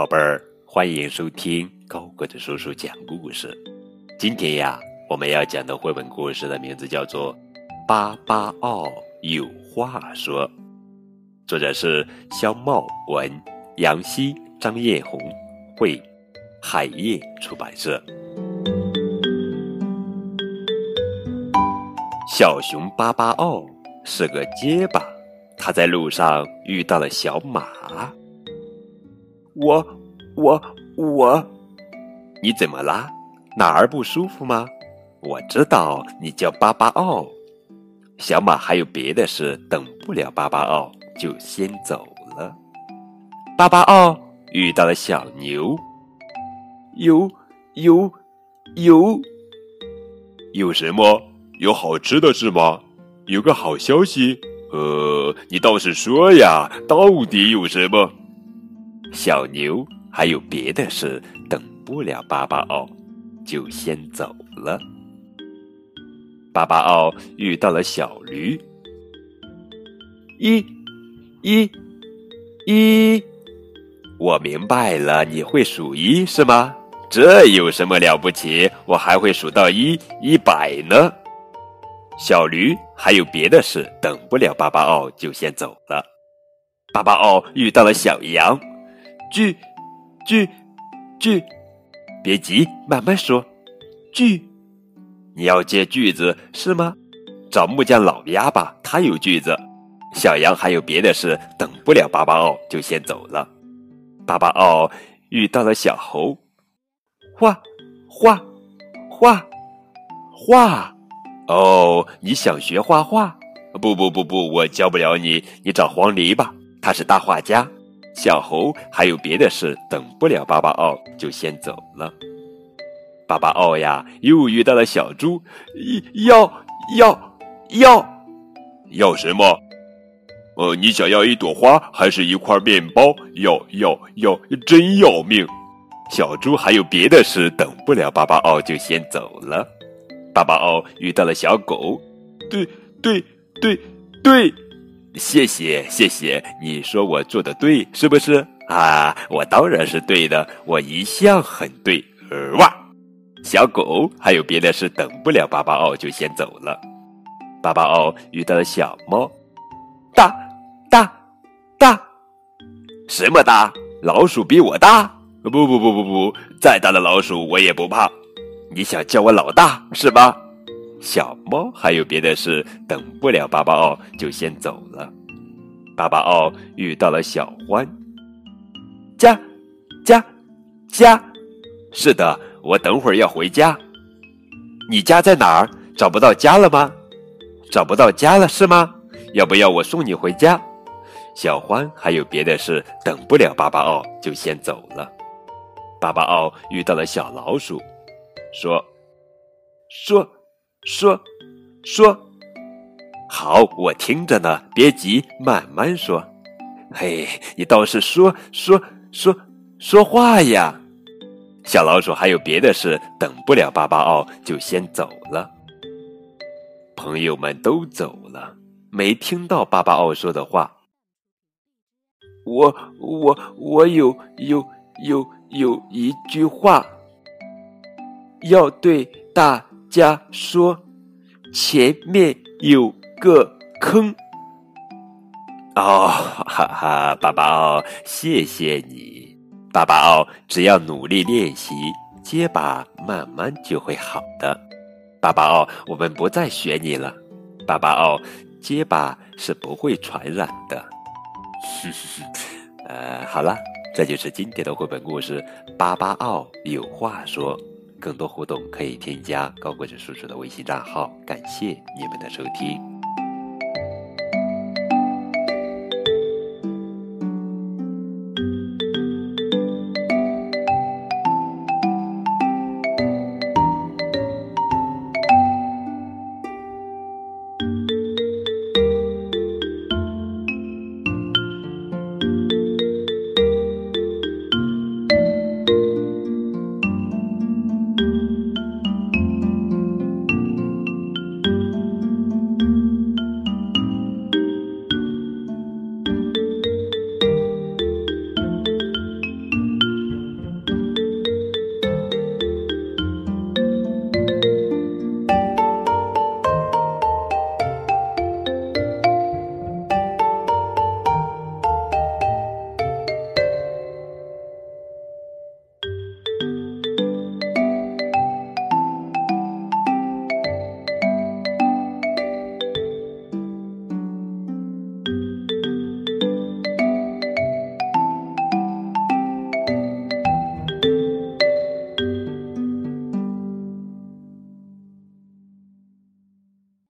宝贝儿，欢迎收听高个子叔叔讲故事。今天呀，我们要讲的绘本故事的名字叫做《巴巴奥有话说》，作者是肖茂文、杨希、张艳红，绘，海燕出版社。小熊巴巴奥是个结巴，他在路上遇到了小马。我，我，我，你怎么啦？哪儿不舒服吗？我知道你叫巴巴奥。小马还有别的事，等不了巴巴奥，就先走了。巴巴奥遇到了小牛，有，有，有，有什么？有好吃的是吗？有个好消息。呃，你倒是说呀，到底有什么？小牛还有别的事，等不了巴巴奥，就先走了。巴巴奥遇到了小驴，一，一，一，我明白了，你会数一是吗？这有什么了不起？我还会数到一一百呢。小驴还有别的事，等不了巴巴奥，就先走了。巴巴奥遇到了小羊。句，句，句，别急，慢慢说。句，你要借句子是吗？找木匠老鸭吧，他有句子。小羊还有别的事，等不了巴巴奥，就先走了。巴巴奥遇到了小猴，画，画，画，画。哦，你想学画画？不不不不，我教不了你，你找黄鹂吧，他是大画家。小猴还有别的事，等不了巴巴奥，就先走了。巴巴奥呀，又遇到了小猪，要要要要什么？呃，你想要一朵花，还是一块面包？要要要，真要命！小猪还有别的事，等不了巴巴奥，就先走了。巴巴奥遇到了小狗，对对对对。谢谢谢谢，你说我做的对是不是啊？我当然是对的，我一向很对。哇，小狗还有别的事，等不了巴巴奥就先走了。巴巴奥遇到了小猫，大大大，什么大？老鼠比我大？不不不不不，再大的老鼠我也不怕。你想叫我老大是吧？小猫还有别的事，等不了巴巴奥，就先走了。巴巴奥遇到了小欢，家，家，家，是的，我等会儿要回家。你家在哪儿？找不到家了吗？找不到家了是吗？要不要我送你回家？小欢还有别的事，等不了巴巴奥，就先走了。巴巴奥遇到了小老鼠，说，说。说，说，好，我听着呢。别急，慢慢说。嘿，你倒是说说说说话呀！小老鼠还有别的事，等不了巴巴奥，就先走了。朋友们都走了，没听到巴巴奥说的话。我我我有有有有一句话要对大。家说：“前面有个坑。”哦，哈哈，巴巴奥，谢谢你，巴巴奥，只要努力练习，结巴慢慢就会好的。巴巴奥，我们不再学你了。巴巴奥，结巴是不会传染的。呃，好了，这就是今天的绘本故事。巴巴奥有话说。更多互动可以添加高个子叔叔的微信账号，感谢你们的收听。